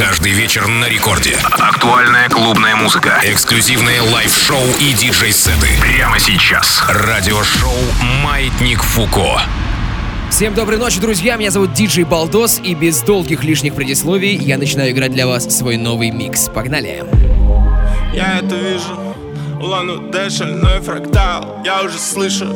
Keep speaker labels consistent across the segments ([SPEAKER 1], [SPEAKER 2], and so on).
[SPEAKER 1] Каждый вечер на рекорде. Актуальная клубная музыка. Эксклюзивные live -шоу и диджей-сеты. Прямо сейчас. Радиошоу «Маятник Фуко».
[SPEAKER 2] Всем доброй ночи, друзья! Меня зовут Диджей Балдос, и без долгих лишних предисловий я начинаю играть для вас свой новый микс. Погнали!
[SPEAKER 3] Я это вижу, Улан-Удэ, шальной фрактал Я уже слышу,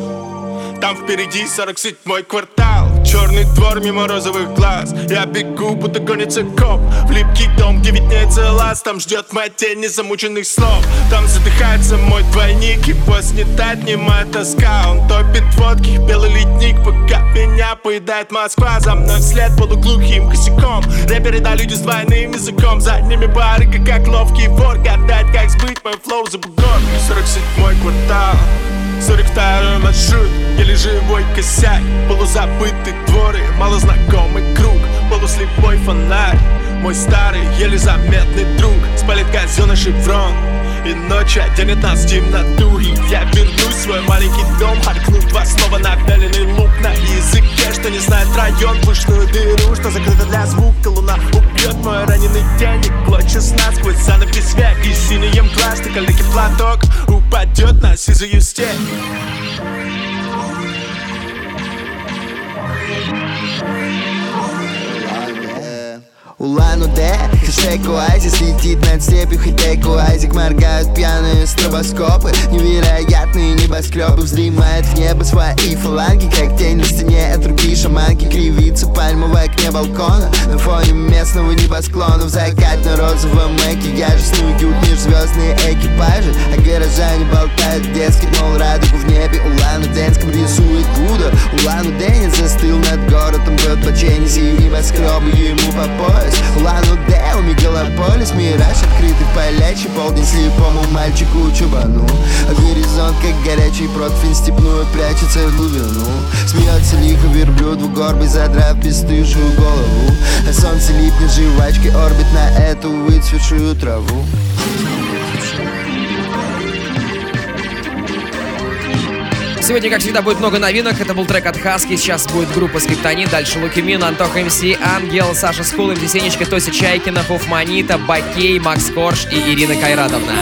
[SPEAKER 3] там впереди 47-й квартал Черный двор мимо розовых глаз. Я бегу, будто гонится коп. В липкий дом, где виднеется лаз. Там ждет моя тень незамученных слов. Там задыхается мой двойник Его снедает немая тоска. Он топит водки, белый ледник Пока меня поедает Москва. За мной вслед полуглухим косяком. Рэперы да люди с двойным языком. За ними барыга, как ловкий вор. Гадать, как сбыть мой флоу за бугор. 47-й квартал 42 маршрут, еле живой косяк. Полузабытый двор и малознакомый круг. Полуслепой фонарь Мой старый, еле заметный друг. Спалит казенный шеврон и ночь оденет нас в темноту И я вернусь в свой маленький дом Харкну два слова на пяленый лук На языке, что не знает район Пышную дыру, что закрыта для звука Луна. Убьет мой раненый день И клочья сна сквозь занавес век И синим пластик, калики платок. Упадет на сизую степь
[SPEAKER 4] Улан-Удэ, хэштег Оазис Летит над степью хай-тек Уазик Моргают пьяные стробоскопы Невероятные небоскребы Вздремает в небо свои фаланги Как тень на стене от руки шаманки. Кривится пальмовое окне балкона На фоне местного небосклона. В закатно-розовом эке Я же снуют межзвездные экипажи. А горожане болтают дескать Мол, радугу в небе. Улан-Удэнском рисует Будда Улан-Удэнец застыл над городом Бьет по ченнисе и небоскребы ему по пояс пояс Улан-Удэ, у мегалополис Мираж открытый полячий Полдень слепому мальчику чубану. Горизонт, как горячий противень Степную прячется в глубину. Смеется лихо верблюд в горбе Задрав бесстыжую голову. Солнце липнет жвачкой Орбит на эту выцветшую траву
[SPEAKER 2] Сегодня, как всегда, будет много новинок. Это был трек от Хаски, сейчас будет группа Скриптонит, дальше Loqiemean, Антоха MC, Ангел, Саша Скул, MC Сенечка, Тося Чайкина, Хофманнита, Бакей, Макс Корж и Ирина Кайратовна.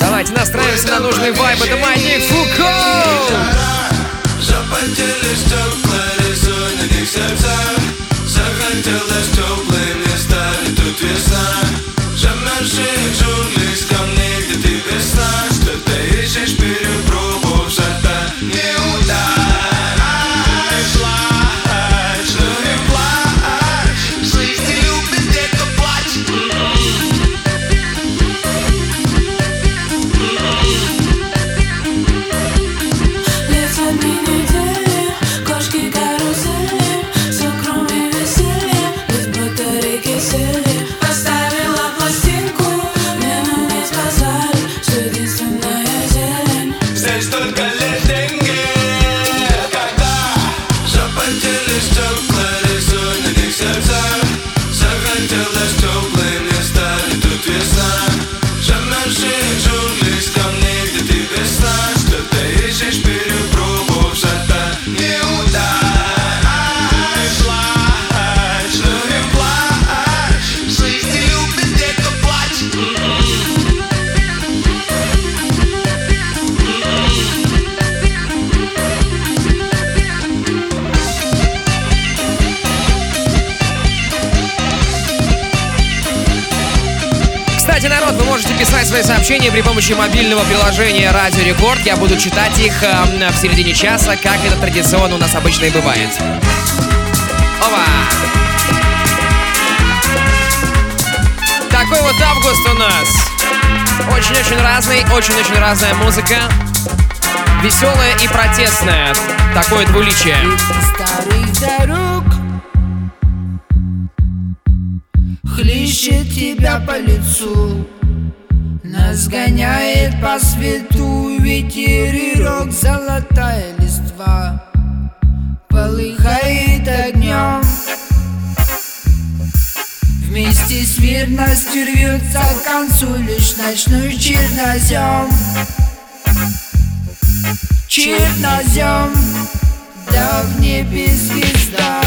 [SPEAKER 2] Давайте настраиваемся на нужный вайб. Это Маятник Фуко!
[SPEAKER 5] Запотели стекла, Sunny niech się wza Zachęciłeś ciągle mnie stary tu wiesna Że mężczyzn żółtych skam nigdy
[SPEAKER 2] ty wiesna Że ty idziesz pierw сообщения при помощи мобильного приложения Радио Рекорд. Я буду читать их э, в середине часа, как это традиционно у нас обычно и бывает. Опа! Такой вот август у нас. Очень-очень разный, очень-очень разная музыка. Веселая и протестная. Такое двуличие.
[SPEAKER 6] Хлещет тебя по лицу Нас гоняет по свету ветерок Золотая листва полыхает огнем. Вместе с мирностью рвется к концу Лишь ночной чернозем. Чернозем Да в небе звезда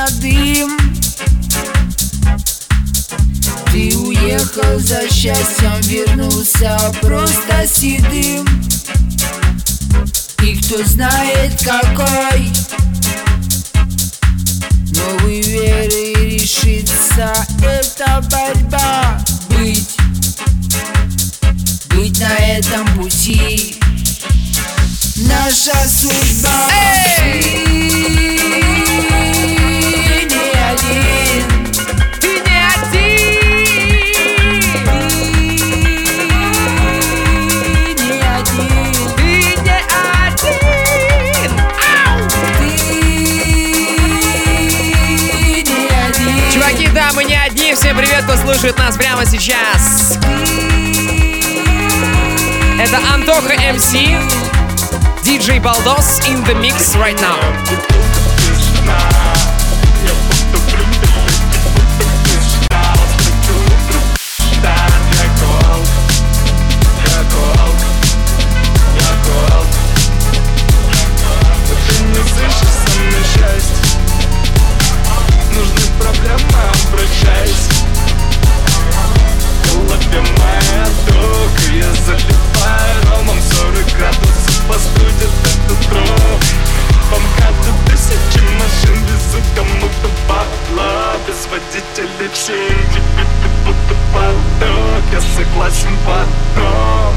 [SPEAKER 6] шится дым. Ты уехал за счастьем, вернулся просто седым. И кто знает какой. Новый веры решится эта борьба. Быть, быть на этом пути. Наша судьба Ты
[SPEAKER 2] слушает нас прямо сейчас. Это Антоха МС, диджей Балдос in the mix right now.
[SPEAKER 3] Согласен потом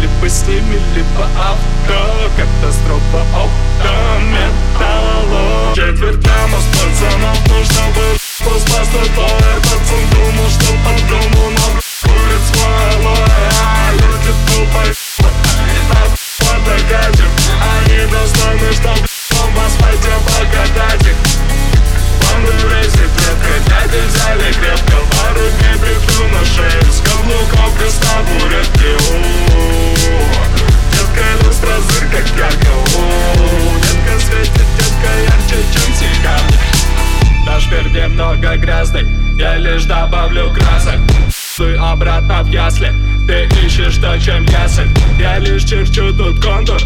[SPEAKER 3] либо с ними, либо авто. Катастрофа авто металлолом Четверть дома с пацанов нужно бы Спастой твой пацан чем ясен Я лишь черчу тут контур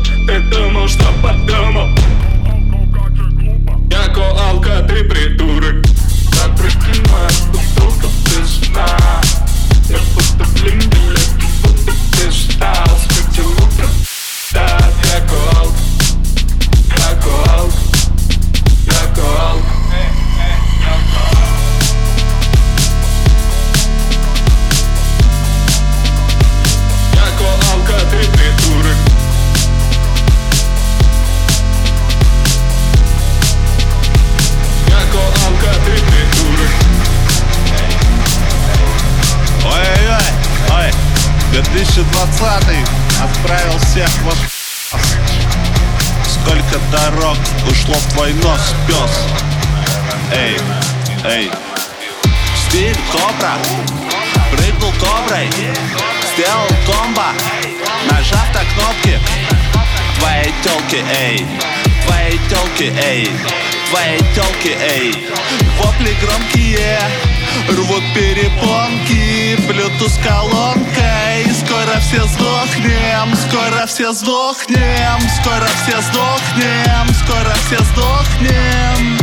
[SPEAKER 7] сдохнем Скоро все сдохнем Скоро все сдохнем.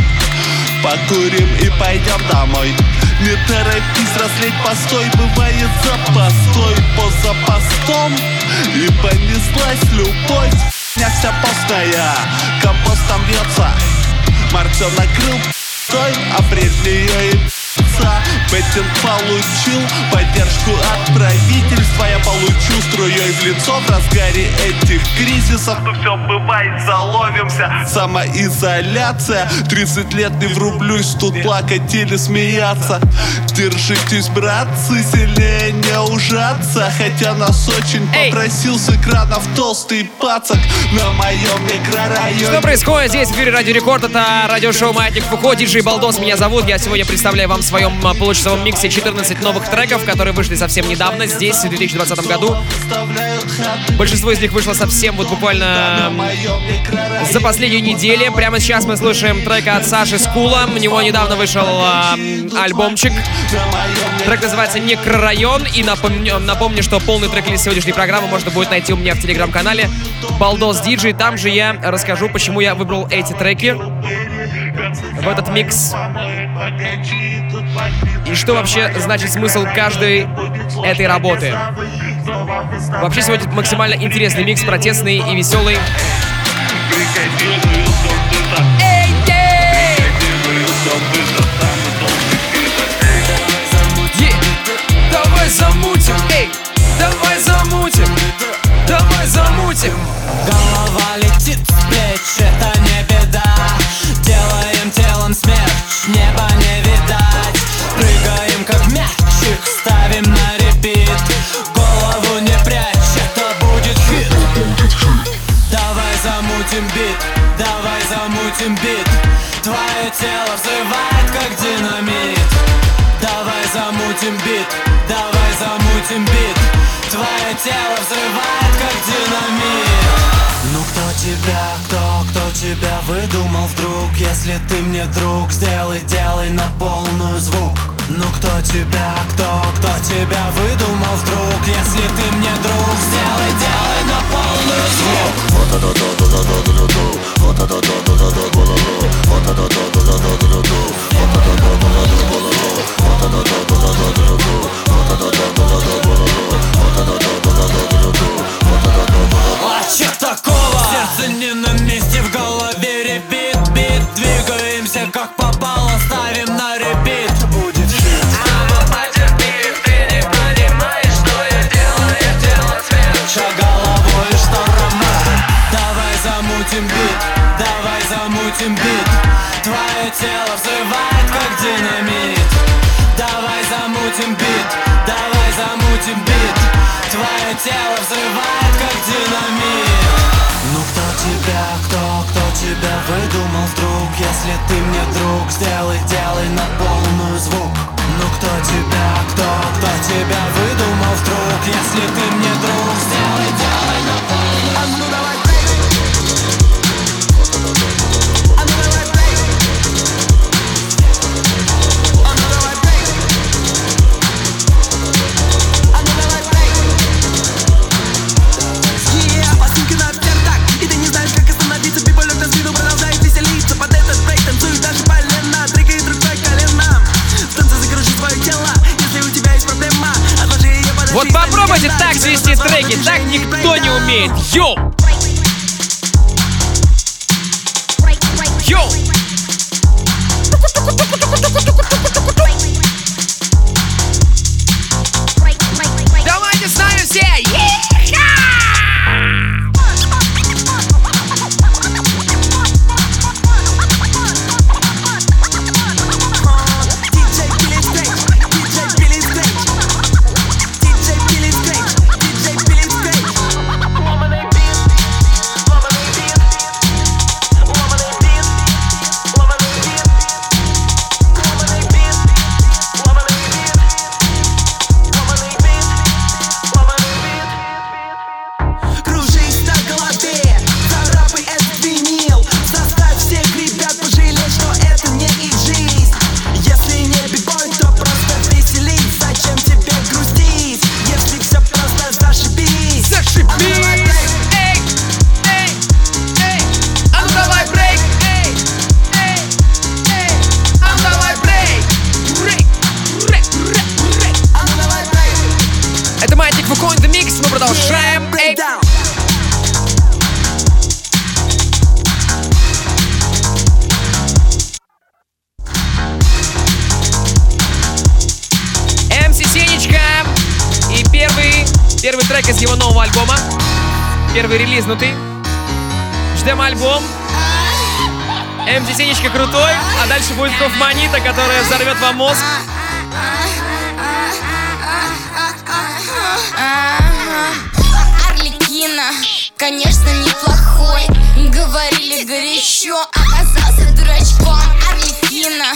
[SPEAKER 7] Покурим и пойдем домой. Не торопись разлить постой Бывает запастой по запастом. И понеслась любовь Меня вся постная Компостом бьется Мартё накрыл той Апрель в нее и п***ца Патент получил поддержку от правительства. Я получу струей в лицо в разгаре этих кризисов. Ну все бывает, заловимся. Самоизоляция. 30 лет не врублюсь, тут плакать или смеяться. Держитесь, братцы, сильнее не ужаться. Хотя нас очень попросил с экранов толстый пацак На моем микрорайоне.
[SPEAKER 2] Что происходит здесь в эфире Радио Рекорд? Это радиошоу Маятник Фуко, диджей Балдос меня зовут. Я сегодня представляю вам своем а, получасовом миксе 14 новых треков, которые вышли совсем недавно, здесь, в 2020 году. Большинство из них вышло совсем вот буквально за последнюю неделю. Прямо сейчас мы слушаем трек от Саши Скула. У него недавно вышел м, альбомчик. Трек называется «Некрорайон». И напомню, напомню, что полный трек-лист сегодняшней программы можно будет найти у меня в телеграм-канале Балдос Диджей. Там же я расскажу, почему я выбрал эти треки в этот микс. И что вообще значит смысл каждой этой работы. Вообще сегодня максимально интересный микс, протестный и веселый.
[SPEAKER 8] Голова летит с плеч, это не беда Делаем телом смерч, неба не ставим на репит. Голову не прячь, это будет хит. Давай замутим бит, давай замутим бит. Твое тело взрывает как динамит. Давай замутим бит, давай замутим бит. Твое тело взрывает как динамит. Ну кто тебя, кто, тебя выдумал вдруг. Если ты мне друг, сделай, делай на полную звук. Ну кто тебя, кто, кто тебя выдумал вдруг? Если ты мне друг, сделай, делай на полную звук. А чё такого? Сердце не на месте, в тело взрывает как динамит. Давай замутим бит, давай замутим бит. Твое тело взрывает как динамит. Ну кто тебя, кто, кто тебя выдумал вдруг? Если ты мне друг, сделай, делай на полную звук. Ну кто тебя, кто, кто тебя выдумал вдруг? Если ты мне друг, сделай, делай на полную А
[SPEAKER 2] так никто не умеет. Йоу! Мозг.
[SPEAKER 9] Арлекина, конечно, неплохой. Говорили горячо, оказался дурачком. Арлекина,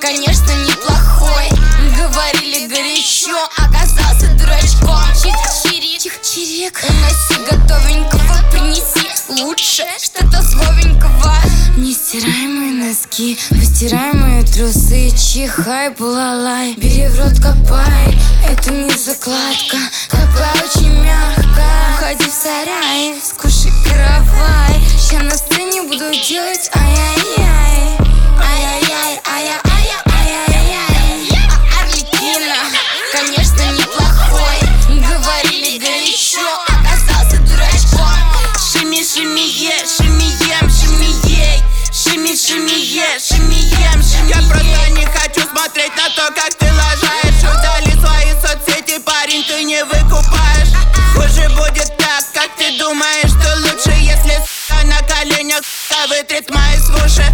[SPEAKER 9] конечно, неплохой. Говорили горячо, оказался дурачком. Чирик, чирик, чирик. Уноси готовенького, принеси лучше Что-то зловенького. Нестираемые носки, постираемые трусы Чихай, булалай, бери в рот, копай Это не закладка, копай очень мягко Ходи в сарай, скушай каравай Ща на сцене буду делать. Ай-яй-яй Ай-яй-яй, ай-яй-яй-яй-яй
[SPEAKER 10] то, как ты лажаешь. Удали свои соцсети, парень, ты не выкупаешь. Хуже будет так, как ты думаешь, что лучше Если с***а на коленях с***а вытрет мои свуши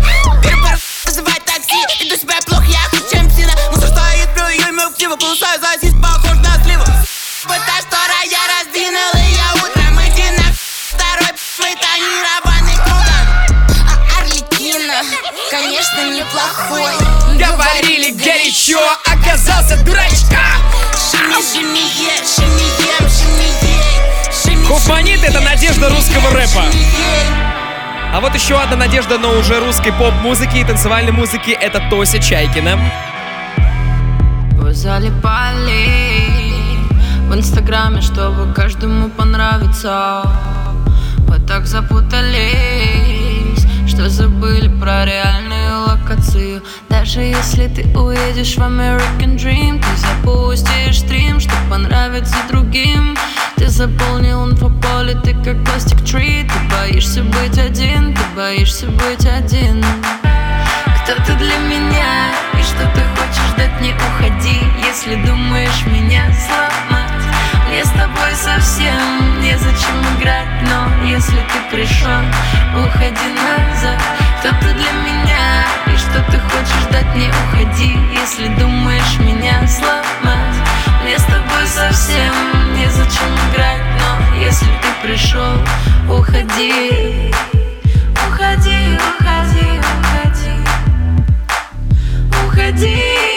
[SPEAKER 10] Перпар, вызывай такси, иду себя плохо, я хуже, чем псина. Мусор стоит, плюю ему в птиву, кусаю за сись, похож на сливу. Потому что я раздвинул, я утром иди на Второй мы тонированный кругом
[SPEAKER 9] А Арлекина, конечно, неплохой
[SPEAKER 10] шими, ей Шими,
[SPEAKER 2] Хофманит — это надежда русского рэпа. А вот еще одна надежда, но уже русской поп-музыки и танцевальной музыки — это Тося Чайкина.
[SPEAKER 11] Вы залипали в инстаграме, чтобы каждому понравиться. Вы так запутались, Даже если ты уедешь в American Dream Ты запустишь стрим, чтобы понравиться другим. Ты заполнил инфополе, ты как пластик трит Ты боишься быть один, ты боишься быть один. Кто ты для меня и что ты хочешь дать не уходи. Если думаешь меня сломать Мне с тобой совсем незачем играть Но если ты пришел, уходи назад. Кто ты для меня и что ты хочешь дать не уходи. Если думаешь меня сломать Мне с тобой совсем незачем играть Но если ты пришел, Уходи, уходи, уходи Уходи, уходи,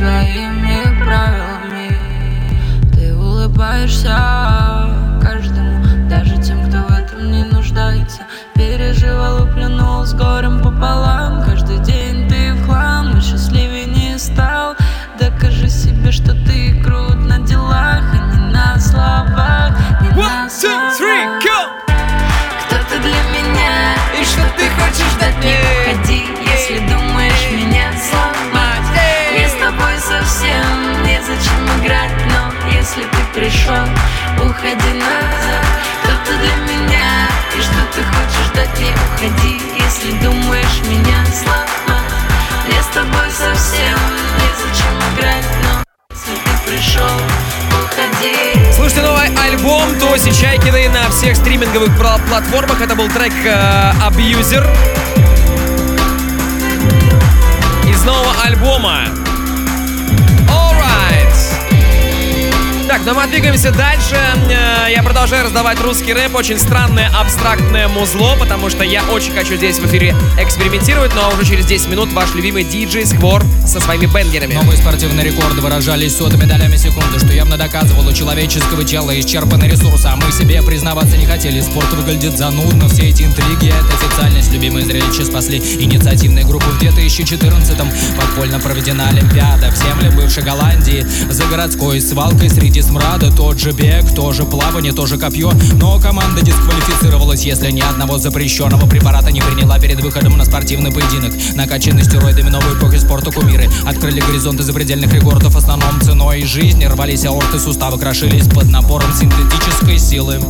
[SPEAKER 11] своими правилами. Ты улыбаешься каждому, даже тем, кто в этом не нуждается. Переживал и плюнул с горем пополам. Каждый день ты в хлам, но счастливее не стал. Докажи себе, что ты крут на делах, а не на словах. Не на словах. Кто ты для меня и что ты хочешь дать не уходи, если думаешь пришел, уходи назад. Кто ты для меня и что ты хочешь дать не уходи, если думаешь меня сломать. Мне с тобой совсем незачем играть, но если ты пришел.
[SPEAKER 2] Слушайте новый альбом Тоси Чайкиной на всех стриминговых пла- платформах. Это был трек э, Abuser. Из нового альбома. Так, ну мы двигаемся дальше. Э, Я продолжаю раздавать русский рэп. Очень странное абстрактное музло, потому что я очень хочу здесь в эфире экспериментировать. Ну а уже через 10 минут ваш любимый диджей Сквор со своими бенгерами.
[SPEAKER 12] Новые спортивные рекорды выражались сотыми долями секунды, что явно у человеческого тела исчерпанный ресурс, а мы себе признаваться не хотели. Спорт выглядит занудно, все эти интриги — это официальность. Любимые зрелища спасли инициативные группы в 2014-м. Подпольно проведена Олимпиада в земле бывшей Голландии. За городской свалкой среди смрада тот же бег, тоже плавание, тоже копье. Но команда дисквалифицировалась, если ни одного запрещенного препарата не приняла перед выходом на спортивный поединок. Накачанные стероидами новой эпохи спорта кумиры открыли горизонты запредельных рекордов, основном ценой жизни. Рвались аорты, суставы крошились под напором синтетической силы.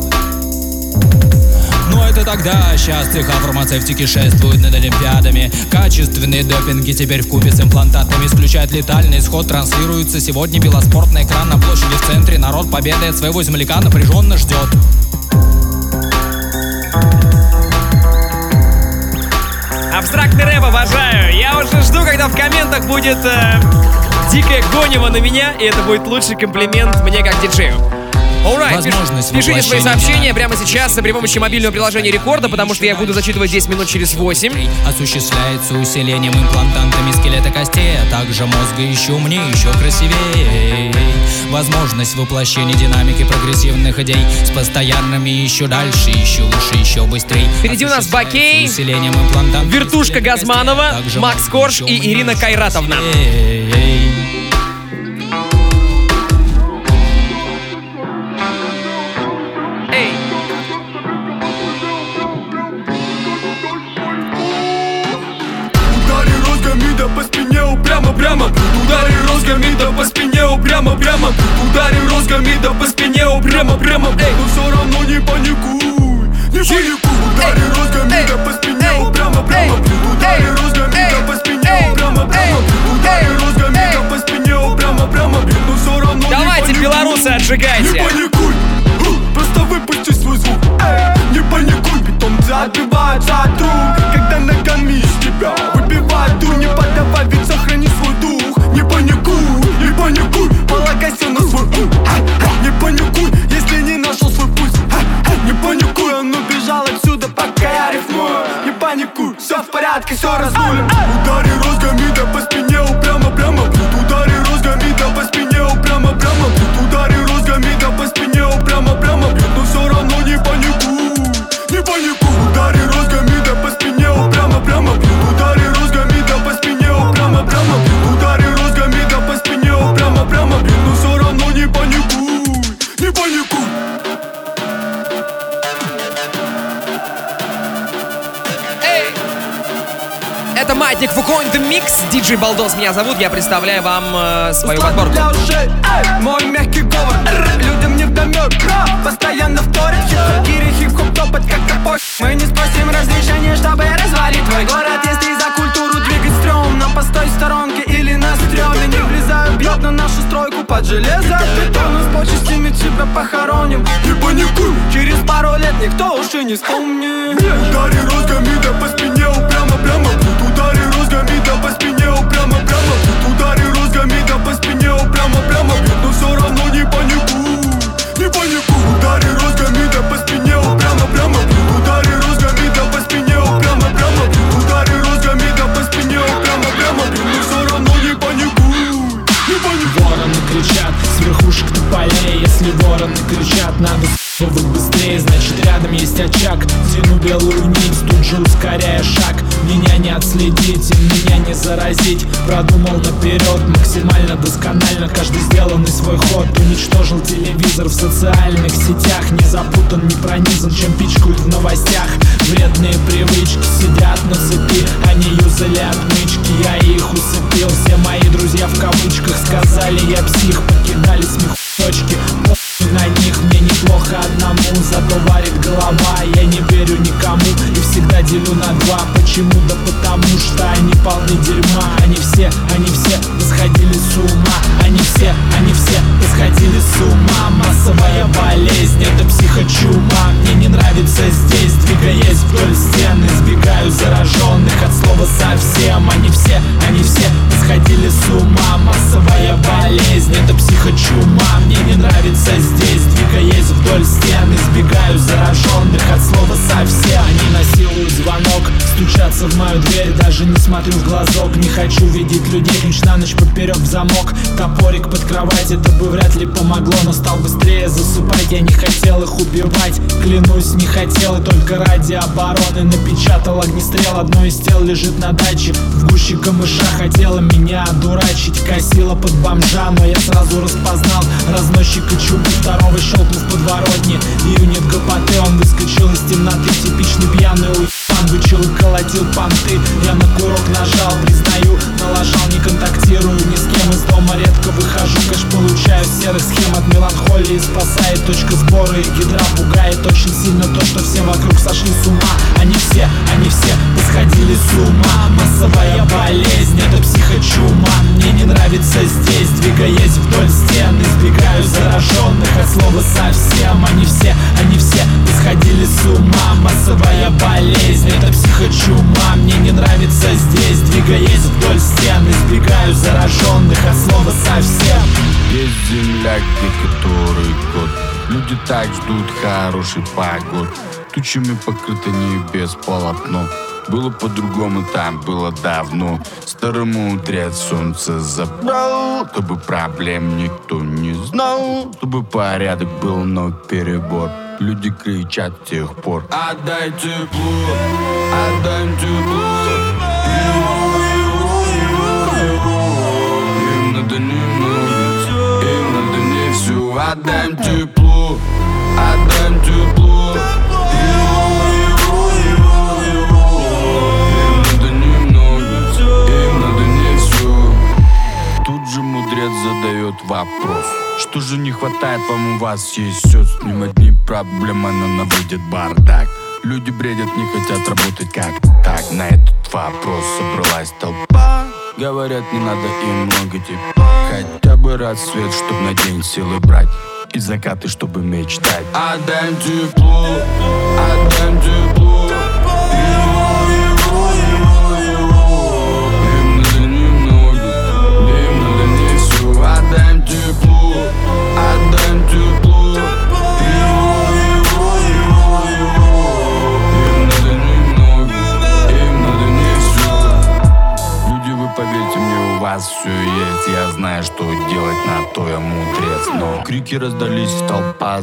[SPEAKER 12] Но это тогда, сейчас цеха фармацевтики шествуют над олимпиадами Качественные допинги теперь в купе с имплантатами Исключают летальный исход, транслируется сегодня велоспортный экран На площади в центре народ победы от своего земляка напряженно ждет
[SPEAKER 2] Абстрактный рэп обожаю. Я уже жду, когда в комментах будет э, дикое гонево на меня, и это будет лучший комплимент мне как диджею. Alright,
[SPEAKER 12] Возможность
[SPEAKER 2] пишите свои сообщения прямо сейчас при помощи мобильного приложения Рекорда, потому что я буду зачитывать 10 минут через 8.
[SPEAKER 12] Осуществляется усилением имплантантами скелета костей А также мозга еще умнее, еще красивее Возможность воплощения динамики прогрессивных идей С постоянными еще дальше, еще выше, еще быстрее
[SPEAKER 2] Впереди у нас Бакей, Вертушка Газманова,
[SPEAKER 12] также
[SPEAKER 2] Макс Корж и Ирина Кайратовна. Эй!
[SPEAKER 5] Упрямо. Прямо Удари розгами да по спине упрямо прямо. Удари розгами да по спине упрямо прямо. Но все равно не паникуй Не паникуй. Удари розгами да по спине упрямо прямо. Удари розгами да по спине упрямо прямо. Удари розгами да по спине упрямо прямо. Но все равно
[SPEAKER 2] Давайте, белорусы, отжигайте.
[SPEAKER 5] Не паникуй. Просто выпусти свой звук. Не паникуй, питомцы отбиваются от рук Когда ногами из тебя выбивают дух Не подавай, ведь сохрани свой дух. Не паникуй, не паникуй Полагайся на свой ум. Не паникуй, если не нашел свой путь. Не паникуй, он убежал отсюда, пока я рифмую. Не паникуй, все в порядке, все разрулим Удари розгами, да по спине
[SPEAKER 2] Это Маятник Фукоин The Mix. Диджей Балдос меня зовут. Я представляю вам э, свою
[SPEAKER 5] Склад
[SPEAKER 2] подборку.
[SPEAKER 5] ушей, эй, мой мягкий говор. Людям не вдомет, постоянно Хип-хоп, гири, хип-хоп, топот, как капот Мы не спросим разрешения, чтобы развалить твой город. Если за культуру двигать стрёмно Постой в сторонке или на стрёме Не влезаю, бьет на нашу стройку под железо. Бетону с почестями тебя похороним. Не паникуй, через пару лет никто уж не вспомнит
[SPEAKER 13] в социальных сетях. Не запутан, не пронизан, чем пичкают в новостях замок. Топорик под кровать, это бы вряд ли помогло Но стал быстрее засыпать, я не хотел их убивать Клянусь, не хотел. И только ради обороны Напечатал огнестрел, одно из тел лежит на даче В гуще камыша. Хотела меня одурачить Косила под бомжа, но я сразу распознал Разносчика чубы, второго щелкнул в подворотне Ее нет гопоты, он выскочил из темноты Типичный пьяный уебан, вычел и колотил понты Я на курок нажал, признаю, налажал Не контактирую ни с кем. Из дома, редко выхожу Кэш получаю, все серых схем от меланхолии Спасает точка сбора и гидра Пугает очень сильно то, что все вокруг сошли с ума. Они все, они все посходили с ума. Массовая болезнь, это психочума. Мне не нравится здесь, двигаясь вдоль стен Избегаю зараженных от слова совсем. Они все, они все посходили с ума. Массовая болезнь, это психочума. Мне не нравится здесь, двигаясь вдоль стен Избегаю зараженных от слова совсем
[SPEAKER 14] Есть земляки, который год. Люди так ждут хороший погод. Тучами покрыто небес полотно. Было по-другому, там было давно. Старый мудрец солнце забрал. Чтобы проблем никто не знал. Чтобы порядок был, но перебор. Люди кричат с тех пор. Отдай тепло, отдай тепло не все Тут же мудрец задает вопрос. Что же не хватает вам у вас есть все С ним одни проблемы, она наводит бардак. Люди бредят, не хотят работать как так? На этот вопрос собралась толпа Говорят, не надо им много тепла Хотя бы рассвет, чтоб на день силы брать. И закаты, чтобы мечтать. Отдай тепло,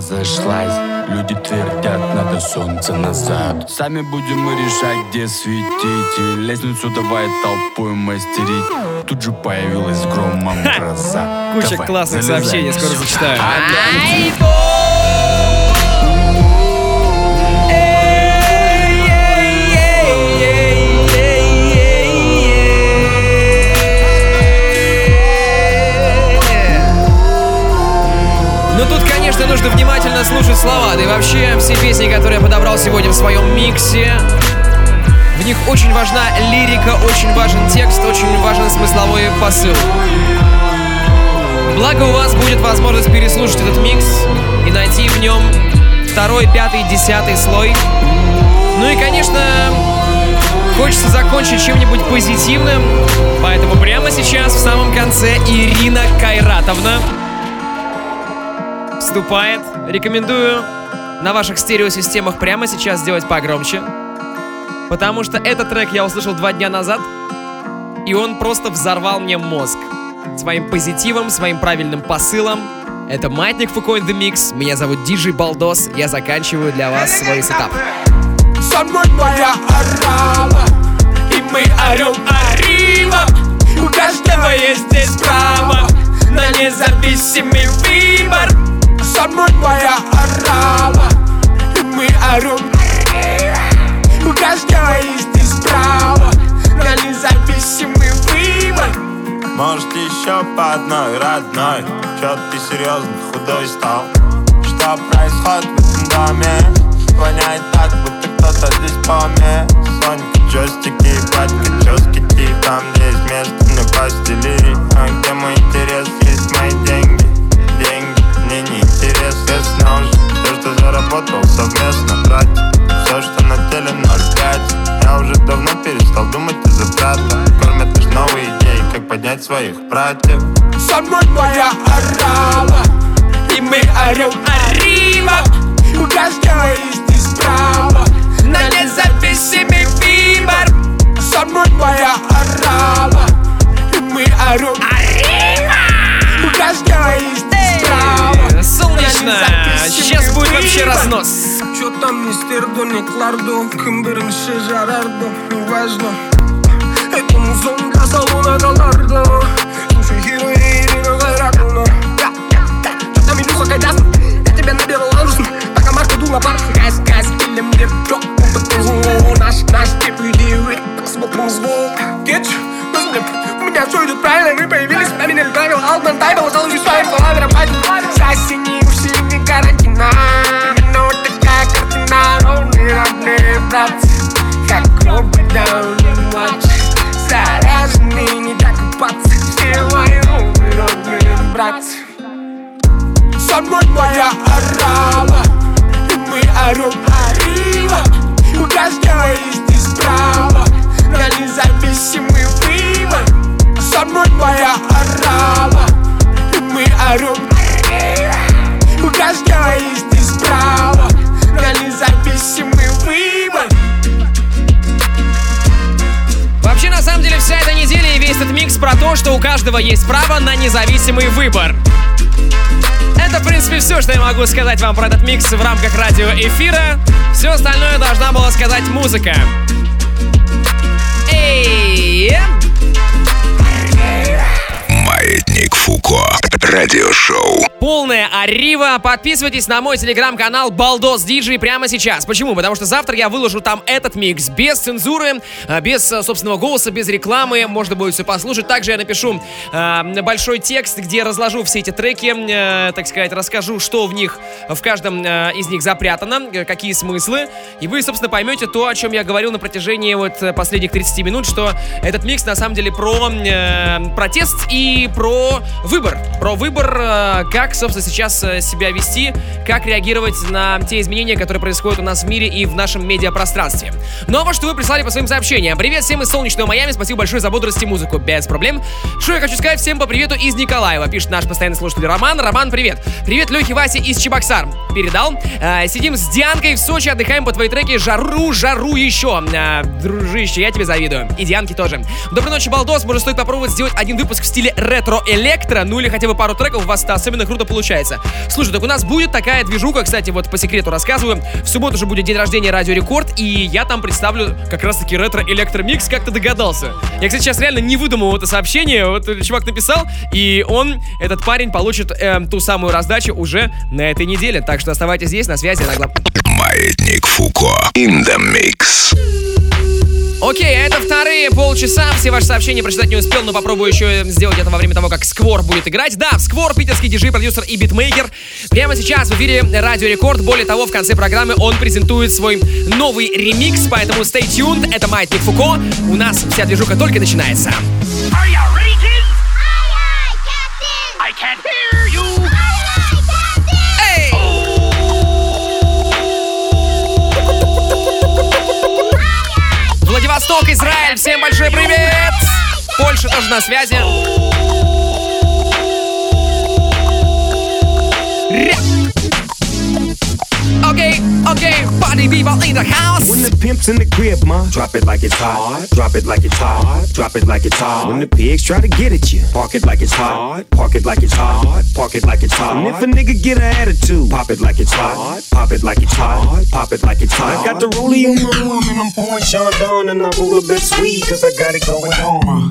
[SPEAKER 14] толпа зашлась Люди твердят, надо солнце назад. Сами будем мы решать, где светить. И лестницу давай толпой мастерить. Тут же появилась громом гроза
[SPEAKER 2] Куча
[SPEAKER 14] Давай,
[SPEAKER 2] классных
[SPEAKER 14] залезай.
[SPEAKER 2] сообщений, скоро зачитаю. Ну тут, конечно, нужно внимательно слушать слова. Да и вообще, все песни, которые я подобрал сегодня в своем миксе, в них очень важна лирика, очень важен текст, очень важен смысловой посыл. Благо у вас будет возможность переслушать этот микс и найти в нем второй, пятый, десятый слой. Ну и, конечно, хочется закончить чем-нибудь позитивным, поэтому прямо сейчас, в самом конце, Ирина Кайратовна вступает. Рекомендую на ваших стереосистемах прямо сейчас сделать погромче, потому что этот трек я услышал два дня назад, и он просто взорвал мне мозг своим позитивом, своим правильным посылом. Это Маятник Фуко in the Mix. Меня зовут Диджей Балдос. Я заканчиваю для вас свой сетап.
[SPEAKER 15] Со мной твоя орала И мы орем Арива У каждого есть здесь право
[SPEAKER 3] ты серьезно худой стал?
[SPEAKER 15] Каждого есть право на независимый выбор. Это,
[SPEAKER 2] в принципе, все, что я могу сказать вам про этот микс в рамках радиоэфира. Все остальное должна была сказать музыка. Эй!
[SPEAKER 1] Фуко. Радиошоу.
[SPEAKER 2] Полная арива. Подписывайтесь на мой телеграм-канал Балдос Диджей прямо сейчас. Почему? Потому что завтра я выложу там этот микс без цензуры, э, без э, собственного голоса, без рекламы. Можно будет все послушать. Также я напишу э, большой текст, где разложу все эти треки, э, так сказать, расскажу, что в них, в каждом э, из них запрятано, э, какие смыслы. И вы, собственно, поймете то, о чем я говорил на протяжении вот последних 30 минут, что этот микс на самом деле про э, протест и про выбор. Про выбор, э, как, собственно, сейчас э, себя вести, как реагировать на те изменения, которые происходят у нас в мире и в нашем медиапространстве. Ну а вот что вы прислали по своим сообщениям. Привет всем из солнечного Майами, спасибо большое за бодрость и музыку, без проблем. Что я хочу сказать всем по привету из Николаева, пишет наш постоянный слушатель Роман. Роман, привет. Привет Лехе Васе из Чебоксар. Передал. Э, сидим с Дианкой в Сочи, отдыхаем под твои треки «Жару, жару еще». Дружище, я тебе завидую. И Дианке тоже. Доброй ночи, Балдос. Может, стоит попробовать сделать один выпуск в стиле ретро-электро, ну или хотя бы пару треков, у вас это особенно круто получается. Слушай, так у нас будет такая движуха, кстати, вот по секрету рассказываю. В субботу же будет день рождения Радио Рекорд, и я там представлю как раз-таки ретро-электромикс, как ты догадался. Я, кстати, сейчас реально не выдумал это сообщение, вот чувак написал, и он, этот парень, получит э, ту самую раздачу уже на этой неделе. Так что оставайтесь здесь, на связи, на глав...
[SPEAKER 1] Маятник Фуко. In the mix.
[SPEAKER 2] Окей, а это вторые полчаса. Все ваши сообщения прочитать не успел, но попробую еще сделать это во время того, как Сквор будет играть. Да, Сквор, питерский диджей, продюсер и битмейкер. Прямо сейчас в эфире Радио Рекорд. Более того, в конце программы он презентует свой новый ремикс, поэтому stay tuned. Это Маятник Фуко. У нас вся движуха только начинается. Владивосток, Израиль, всем большой привет! Польша тоже на связи. Party people in the house.
[SPEAKER 16] When the pimp's in the crib, ma, drop it like it's hot. Drop it like it's hot. Drop it like it's hot. When the pigs try to get at you, park it like it's hot. Park it like it's hot. Park it like it's hot. And if a nigga get an attitude, pop it like it's hot. Pop it like it's hot. Pop it like it's hot. I got the rollie on my arm and I'm pouring Chandon and I'm a little bit sweet cause I got it going on.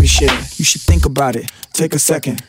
[SPEAKER 17] me shit. You should think about it. Take a second.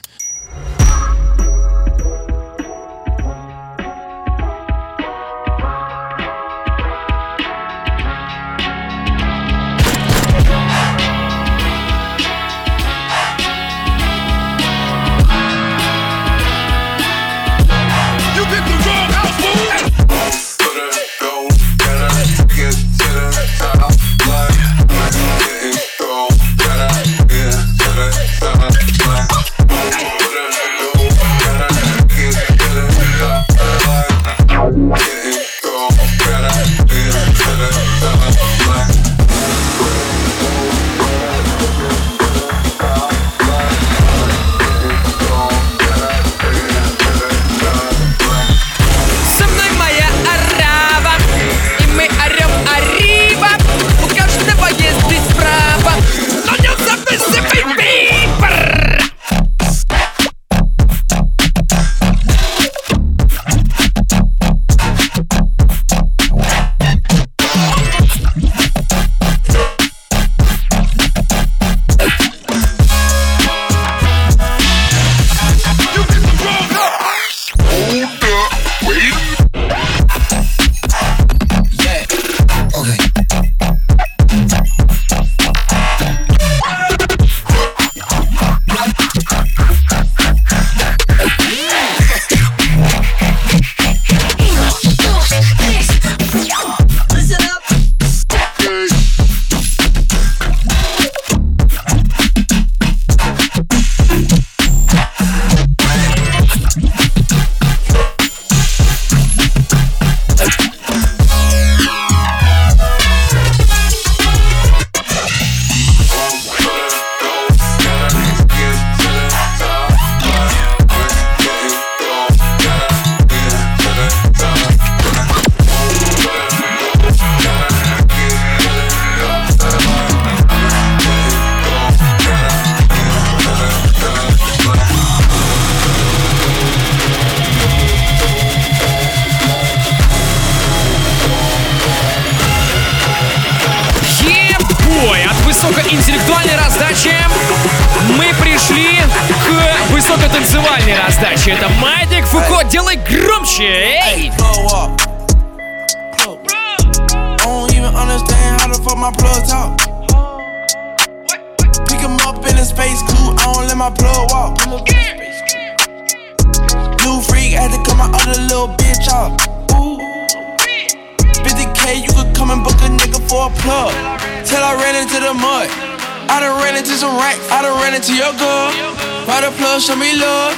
[SPEAKER 18] The
[SPEAKER 2] plug show me love?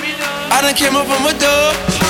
[SPEAKER 2] I done came up from a dub.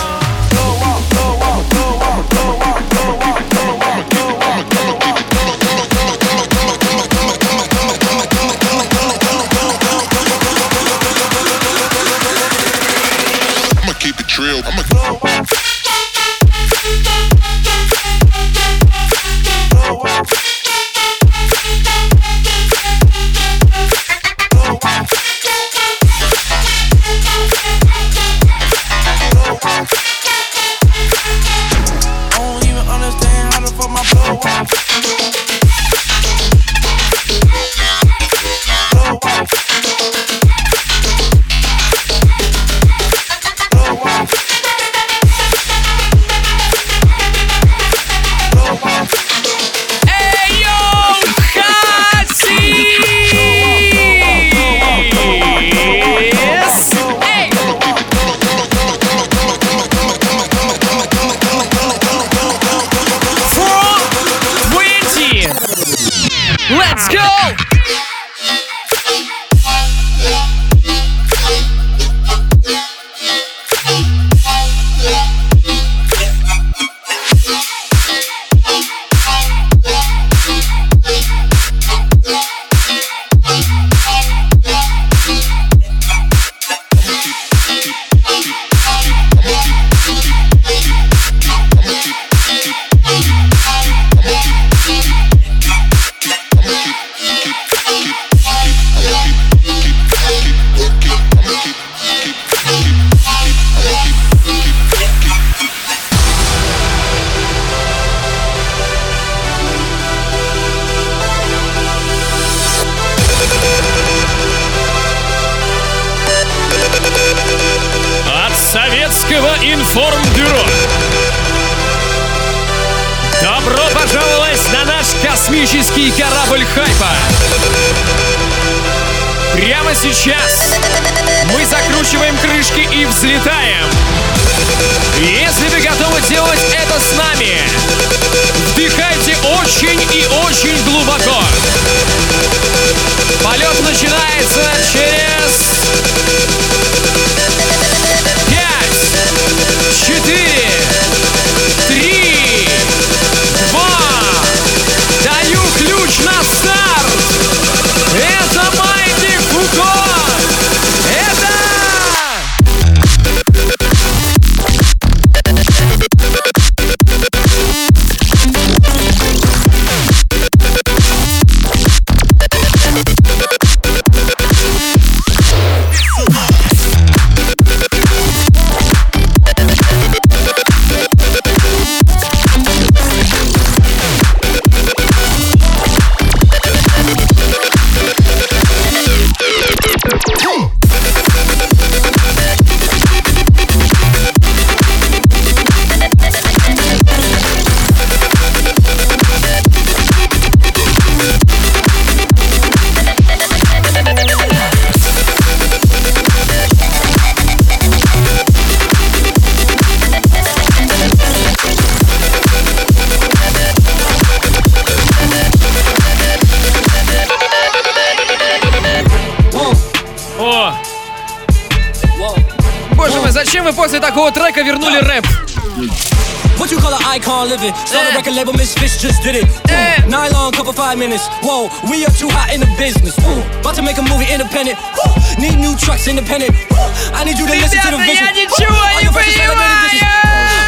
[SPEAKER 19] living. Started yeah. record label, Misfits just did it. Ooh, yeah. Nylon, couple five minutes. Whoa, we are too hot in the business. Ooh, about to make a movie independent. Ooh, need new trucks independent. Ooh, I need you to listen to the vision.
[SPEAKER 20] Ooh,
[SPEAKER 19] all your precious
[SPEAKER 20] validated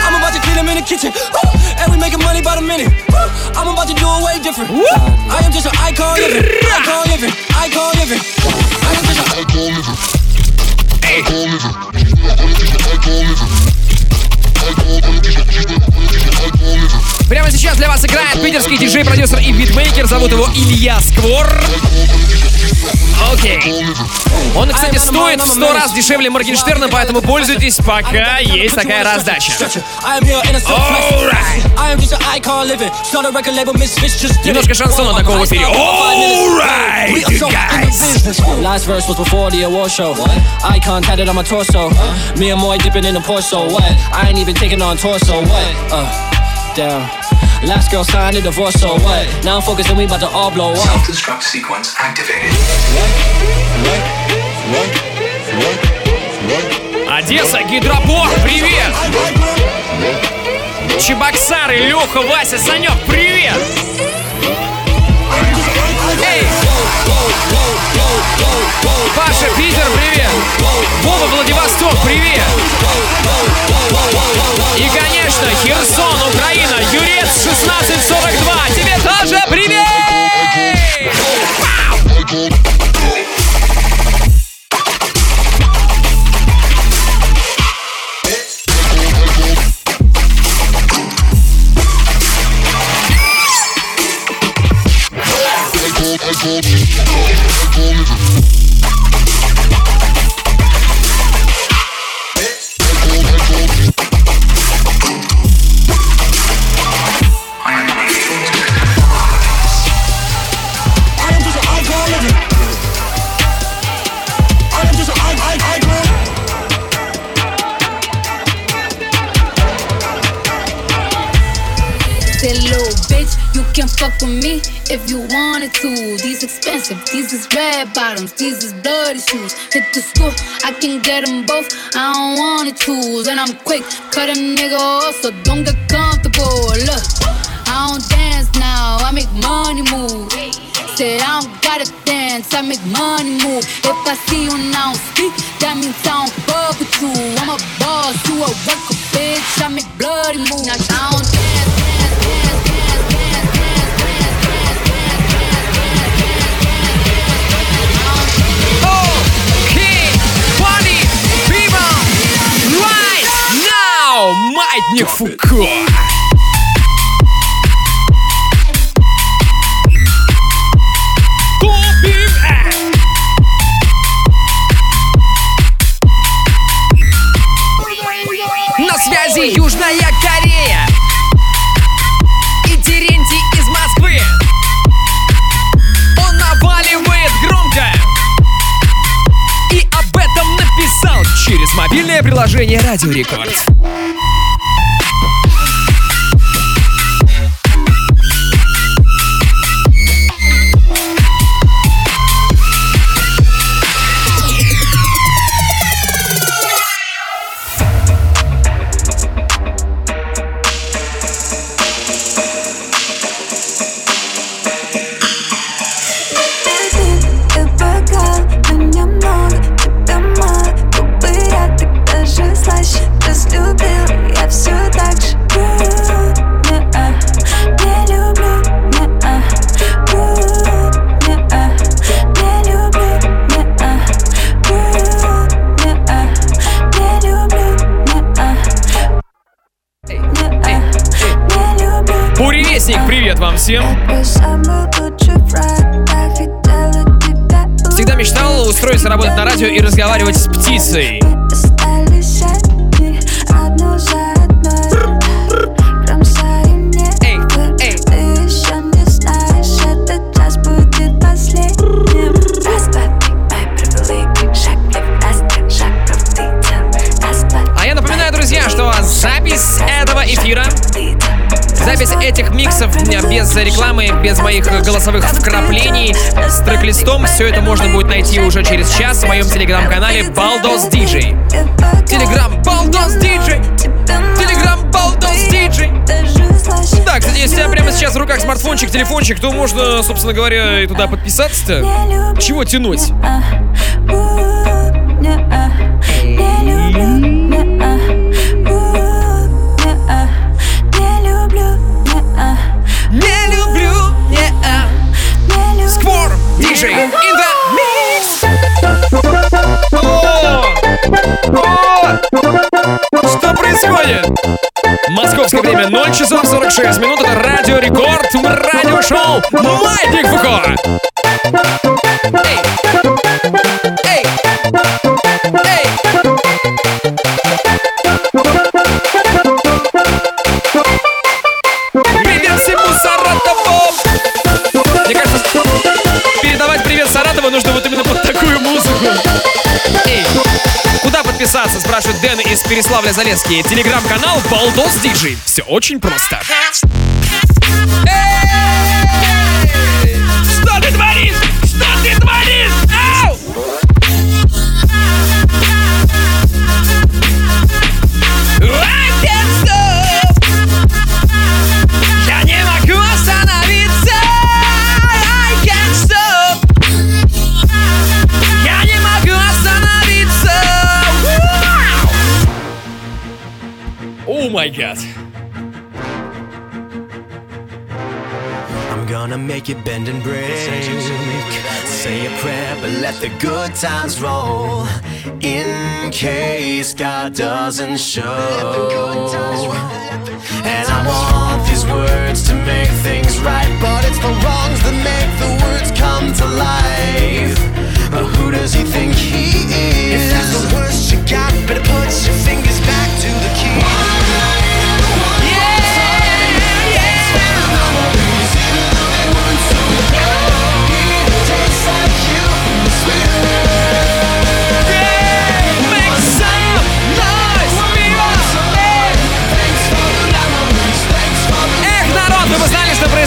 [SPEAKER 19] I'm about to clean them in the kitchen. Ooh, and we making money by the minute. Ooh, I'm about to do it way different. Ooh. I am just an icon living. Icon living. Icon living. I am just an icon living.
[SPEAKER 21] Icon living. Icon living.
[SPEAKER 2] Сейчас для вас играет питерский диджей-продюсер и битмейкер. Зовут его Илья Сквор. Окей. Он, кстати, стоит в 100 раз дешевле Моргенштерна, поэтому пользуйтесь, пока есть такая раздача. Немножко шансона такого в эфире. Alright, you guys.
[SPEAKER 19] Last verse was before the award show. Icon tatted on my torso. Me and Moy dipping in the Porto. What? I ain't even taking on torso. What? Uh, damn. Last girl signed a divorce, so what? Now I'm focused and we about to all blow up.
[SPEAKER 22] Self-destruct sequence activated.
[SPEAKER 2] Одесса, Гидропорт, привет! Чебоксары, Леха, Вася, Санек, привет! Эй! Паша, Питер, привет! Вова, Владивосток, привет! И, конечно, Херсон, Украина, Юрец 1642, тебе тоже привет!
[SPEAKER 23] Fuck with me if you wanted to. These expensive, these is red bottoms, these is bloody shoes. Hit the school, I can get them both. I don't wanna choose, and I'm quick, cut a nigga off, so don't get comfortable. Look, I don't dance now, I make money move. Said I don't gotta dance, I make money move. If I see you don't speak, that means I don't fuck with you. I'm a boss, you a worker,
[SPEAKER 2] Фуко! На связи Южная Корея. И Терентий из Москвы. Он наваливает громко. И об этом написал через мобильное приложение Радио Рекорд э, без рекламы, без моих голосовых вкраплений, с трек-листом, все это можно будет найти уже через час в моем телеграм-канале Baldos DJ. Телеграм Baldos DJ. Телеграм Baldos DJ. Да, кстати, если у тебя прямо сейчас в руках смартфончик, телефончик, то можно, собственно говоря, и туда подписаться-то. Чего тянуть? Диджей, in the mix! О! О! Что происходит? Московское время 0 часов 46 минут. Это Радио Рекорд, радиошоу Маятник Фуко. Эй! Переславля-Залесский. Телеграм-канал Балдос Диджей. Все очень просто. Oh my god.
[SPEAKER 22] I'm gonna make it bend and break. Say a prayer, but let the good times roll. In case God doesn't show. And I want these words to make things right, but it's the wrongs that make the words come to life. But who does he think he is? If that's the worst you got, better put your fingers back to the.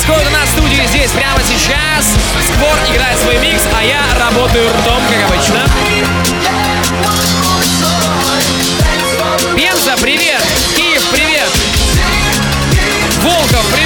[SPEAKER 2] Происходит у нас в студии здесь прямо сейчас. Сквор играет свой микс, а я работаю ртом, как обычно. Пенза, привет! Киев, привет! Волков, привет!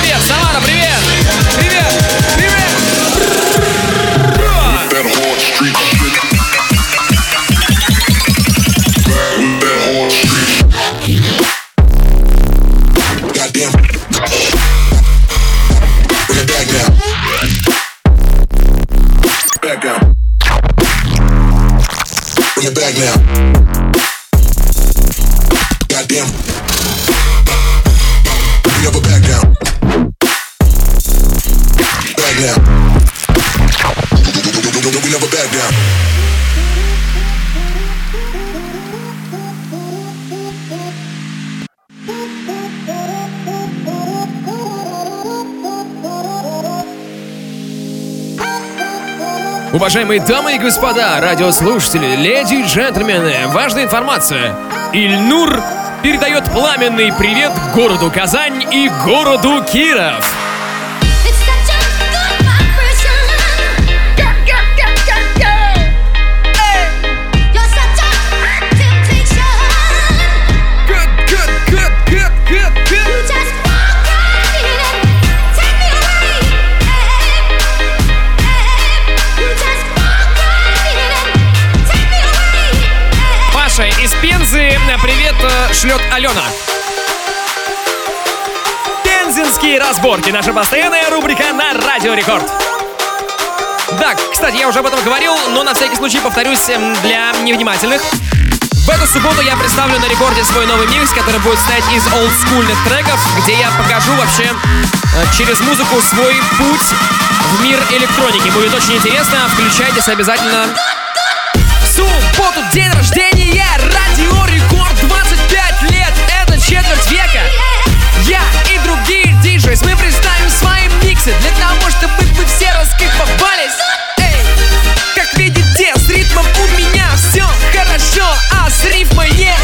[SPEAKER 2] Уважаемые дамы и господа, радиослушатели, леди и джентльмены, важная информация. Ильнур передает пламенный привет городу Казань и городу Киров. Привет, э, шлет Алена. Пензенские разборки. Наша постоянная рубрика на Радио Рекорд. Да, кстати, я уже об этом говорил, но на всякий случай повторюсь эм, для невнимательных. В эту субботу я представлю на рекорде свой новый микс, который будет состоять из олдскульных треков, где я покажу вообще э, через музыку свой путь в мир электроники. Будет очень интересно, включайтесь обязательно. Субботу день рождения, четверть века. Я и другие диджеи, мы представим свои миксы для того, чтобы вы все раскайфовались. Эй, как видите, с ритмом у меня все хорошо, а с рифмой не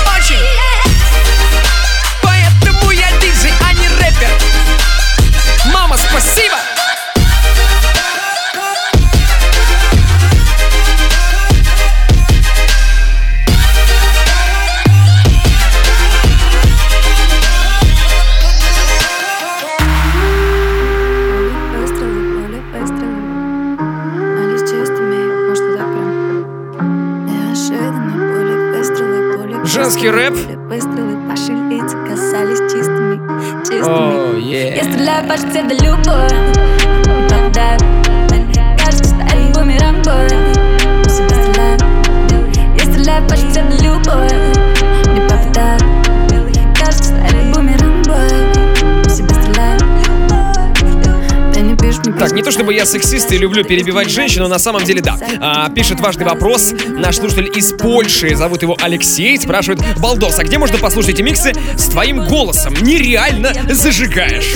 [SPEAKER 2] Женский рэп.
[SPEAKER 24] Выстрелы, наши лица казались чистыми, чистыми
[SPEAKER 2] е.
[SPEAKER 24] Я стреляю почти до любого попадаю кажется, стреляю Я стреляю почти до любого
[SPEAKER 2] Так, не то чтобы я сексист и люблю перебивать женщин, но на самом деле да. А, пишет важный вопрос наш слушатель из Польши, зовут его Алексей, спрашивает, Балдос, а где можно послушать миксы с твоим голосом? Нереально зажигаешь.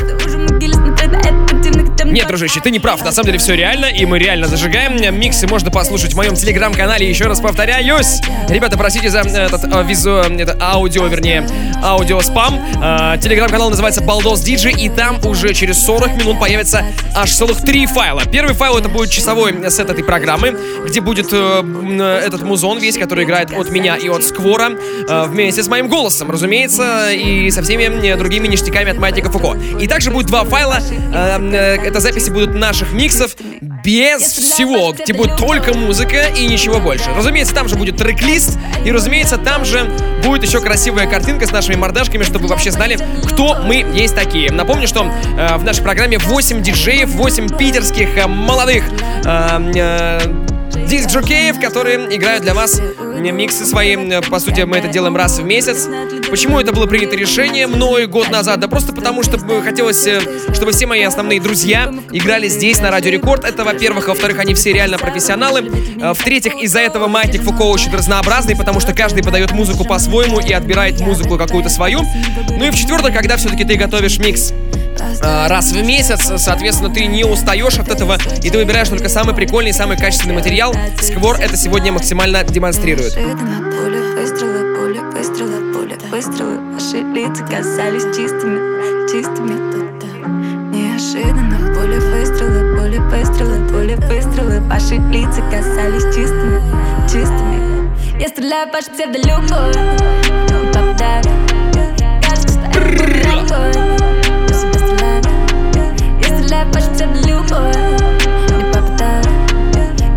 [SPEAKER 2] Нет, дружище, ты не прав. На самом деле все реально, и мы реально зажигаем. Миксы можно послушать в моем телеграм-канале. Еще раз повторяюсь. Ребята, простите за этот э, визу, это аудио, вернее, аудио-спам. Э, телеграм-канал называется Балдос Диджи, и там уже через 40 минут появится аж целых три файла. Первый файл это будет часовой сет этой программы, где будет э, этот музон весь, который играет от меня и от Сквора, э, вместе с моим голосом, разумеется, и со всеми э, другими ништяками от Маятника Фуко. И также будет два файла. Э, э, это записи будут наших миксов без всего, где будет только музыка и ничего больше. Разумеется, там же будет трек-лист, и, разумеется, там же будет еще красивая картинка с нашими мордашками, чтобы вы вообще знали, кто мы есть такие. Напомню, что э, в нашей программе 8 диджеев, 8 питерских э, молодых э, э, диск жокеев, которые играют для вас миксы свои. По сути, мы это делаем раз в месяц. Почему это было принято решение мной год назад? Да просто потому, что хотелось, э, чтобы все мои основные друзья играли здесь, на Радио Рекорд. Это, во-первых. Во-вторых, они все реально профессионалы. Э, В-третьих, из-за этого Маятник Фуко очень разнообразный, потому что каждый подает музыку по-своему и отбирает музыку какую-то свою. Ну и в-четвертых, когда все-таки ты готовишь микс раз в месяц, соответственно, ты не устаешь от этого, и ты выбираешь только самый прикольный, самый качественный материал. Сквор это сегодня максимально демонстрирует.
[SPEAKER 24] Выстрелы, Ваши лица казались чистыми, чистыми. Неожиданно пули, выстрелы, пули, выстрелы, пули, выстрелы. Ваши лица казались чистыми, чистыми. Я стреляю по псевдолюбовь и попадаю Кажется, что это Я стреляю по псевдолюбовь и попадаю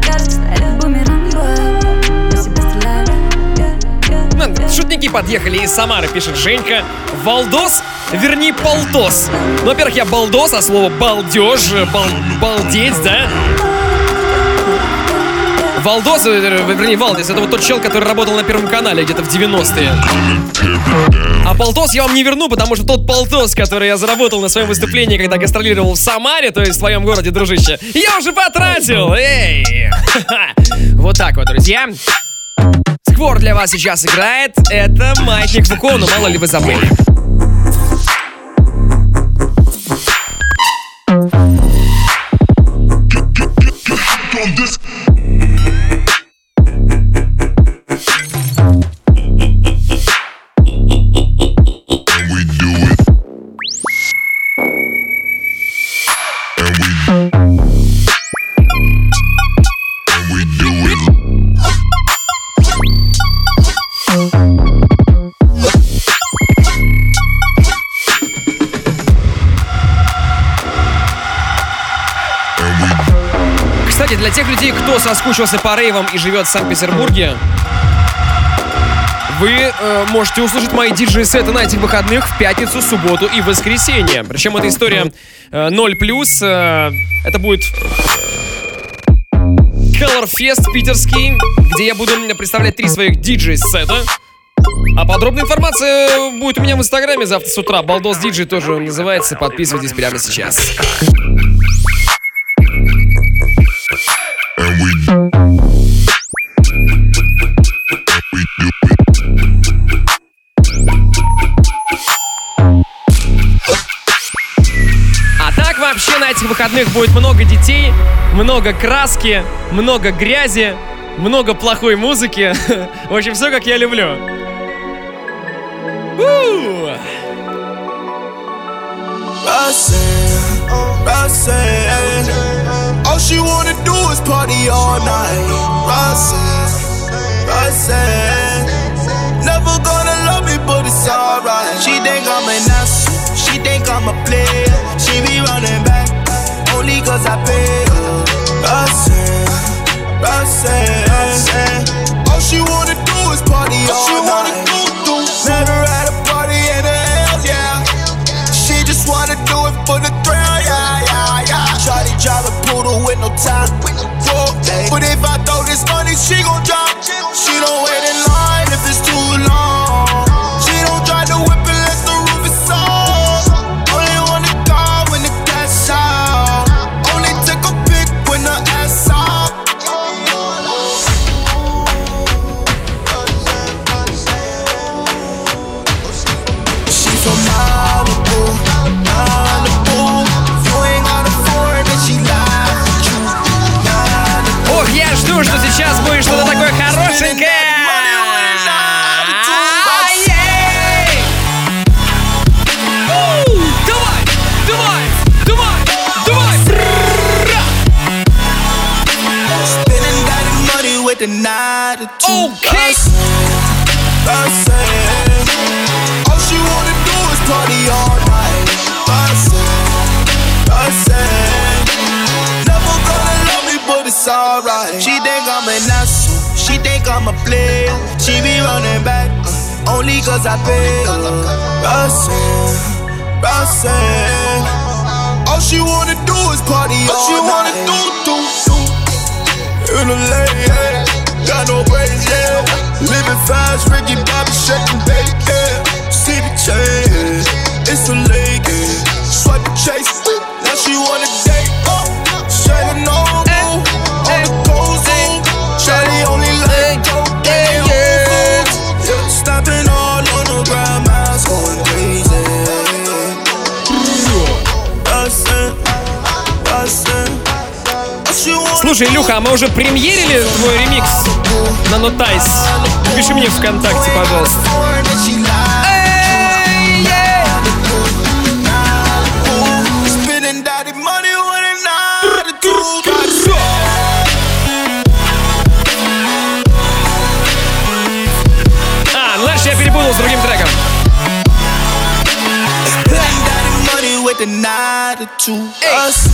[SPEAKER 24] Кажется, что это бумеранг, но себя стреляю
[SPEAKER 2] Ну, Шутники подъехали из Самары, пишет Женька. Валдос, верни полтос. Ну, во-первых, я балдос, а слово балдеж, бал, балдеть, да? Валдос, э, вернее, Валдис, это вот тот чел, который работал на Первом канале где-то в 90-е. А полтос я вам не верну, потому что тот полтос, который я заработал на своем выступлении, когда гастролировал в Самаре, то есть в твоем городе, дружище, я уже потратил! Эй! Вот так вот, друзья. Сквор для вас сейчас играет. Это Маятник Фуко, но мало ли вы забыли. Соскучился по рейвам и живет в Санкт-Петербурге, вы э, можете услышать мои диджей-сеты на этих выходных в пятницу, субботу и воскресенье. Причем эта история э, 0+. Э, это будет Color Fest питерский, где я буду представлять три своих диджей-сета. А подробная информация будет у меня в инстаграме завтра с утра. Балдос Диджей тоже называется. Подписывайтесь прямо сейчас. Этих выходных будет много детей, много краски, много грязи, много плохой музыки. В общем, все как я люблю.
[SPEAKER 25] Roxanne, Roxanne. All she wanna do is party all night. Roxanne, Roxanne. Never gonna love me, but it's alright. She think I'm an ass, she think I'm a player. She be running back, cause I pay her. Roxanne, Roxanne, Roxanne. All she wanna do is party all she wanna night. do, do. Met her at a party in the hell, yeah. She just wanna do it for the thrill, yeah, yeah, yeah. Shawty drive a poodle with no time. But if I throw this money, she gon' drop. She don't wait чувствую, что сейчас будет что-то такое хорошенькое. Okay. She be running back. uh, Only cause I pay her. Roxanne, Roxanne. All she wanna do is party all All she wanna do, do, do. In the lane, yeah. Got no brains, yeah. Living fast, Ricky Bobby shaking bait, yeah. See the chain, it's a lake, yeah. Swipe and chase, now she wanna
[SPEAKER 2] Слушай, Илюха, а мы уже премьерили твой ремикс на Нотайс? Пиши мне ВКонтакте, пожалуйста. А, ну знаешь, я перепутал другим треком.
[SPEAKER 25] With an attitude. Us,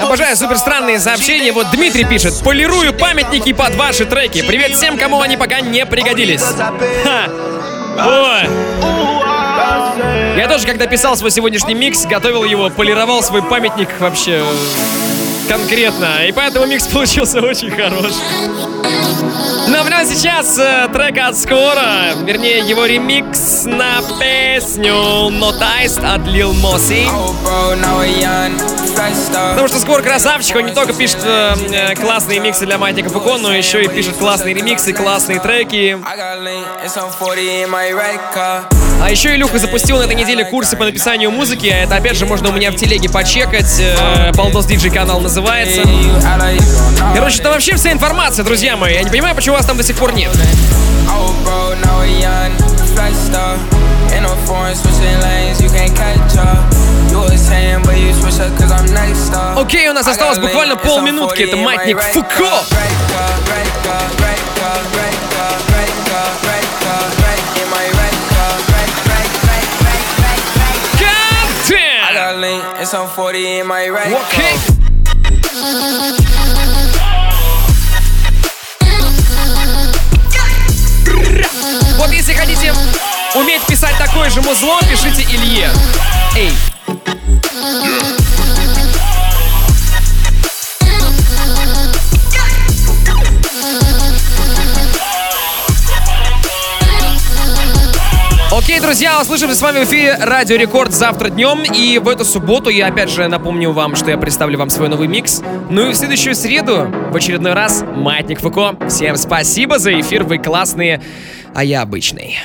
[SPEAKER 2] Обожаю супер странные сообщения. Вот Дмитрий пишет. Полирую памятники под ваши треки. Привет всем, кому они пока не пригодились. Ха. Ой. Я тоже, когда писал свой сегодняшний микс, готовил его, полировал свой памятник вообще конкретно. И поэтому микс получился очень хорош. Ну а прямо сейчас э, трек от Скоро, вернее его ремикс на песню No Taste от Lil Mossy. Потому что Скоро красавчик, он не только пишет э, э, классные миксы для Матика Фуко, но еще и пишет классные ремиксы, классные треки. А еще Илюха запустил на этой неделе курсы по написанию музыки, а это опять же можно у меня в телеге почекать. Э, Балдос Диджей канал называется. Короче, там вообще вся информация, друзья мои. Я не понимаю, почему вас там до сих пор нет. Окей, у нас осталось буквально полминутки. Это Матник Фуко. Okay. Вот если хотите уметь писать такое же музло, пишите Илье. Эй. Окей, друзья, услышимся с вами в эфире Радио Рекорд завтра днем. И в эту субботу я опять же напомню вам, что я представлю вам свой новый микс. Ну и в следующую среду в очередной раз Маятник Фуко. Всем спасибо за эфир, вы классные, а я обычный.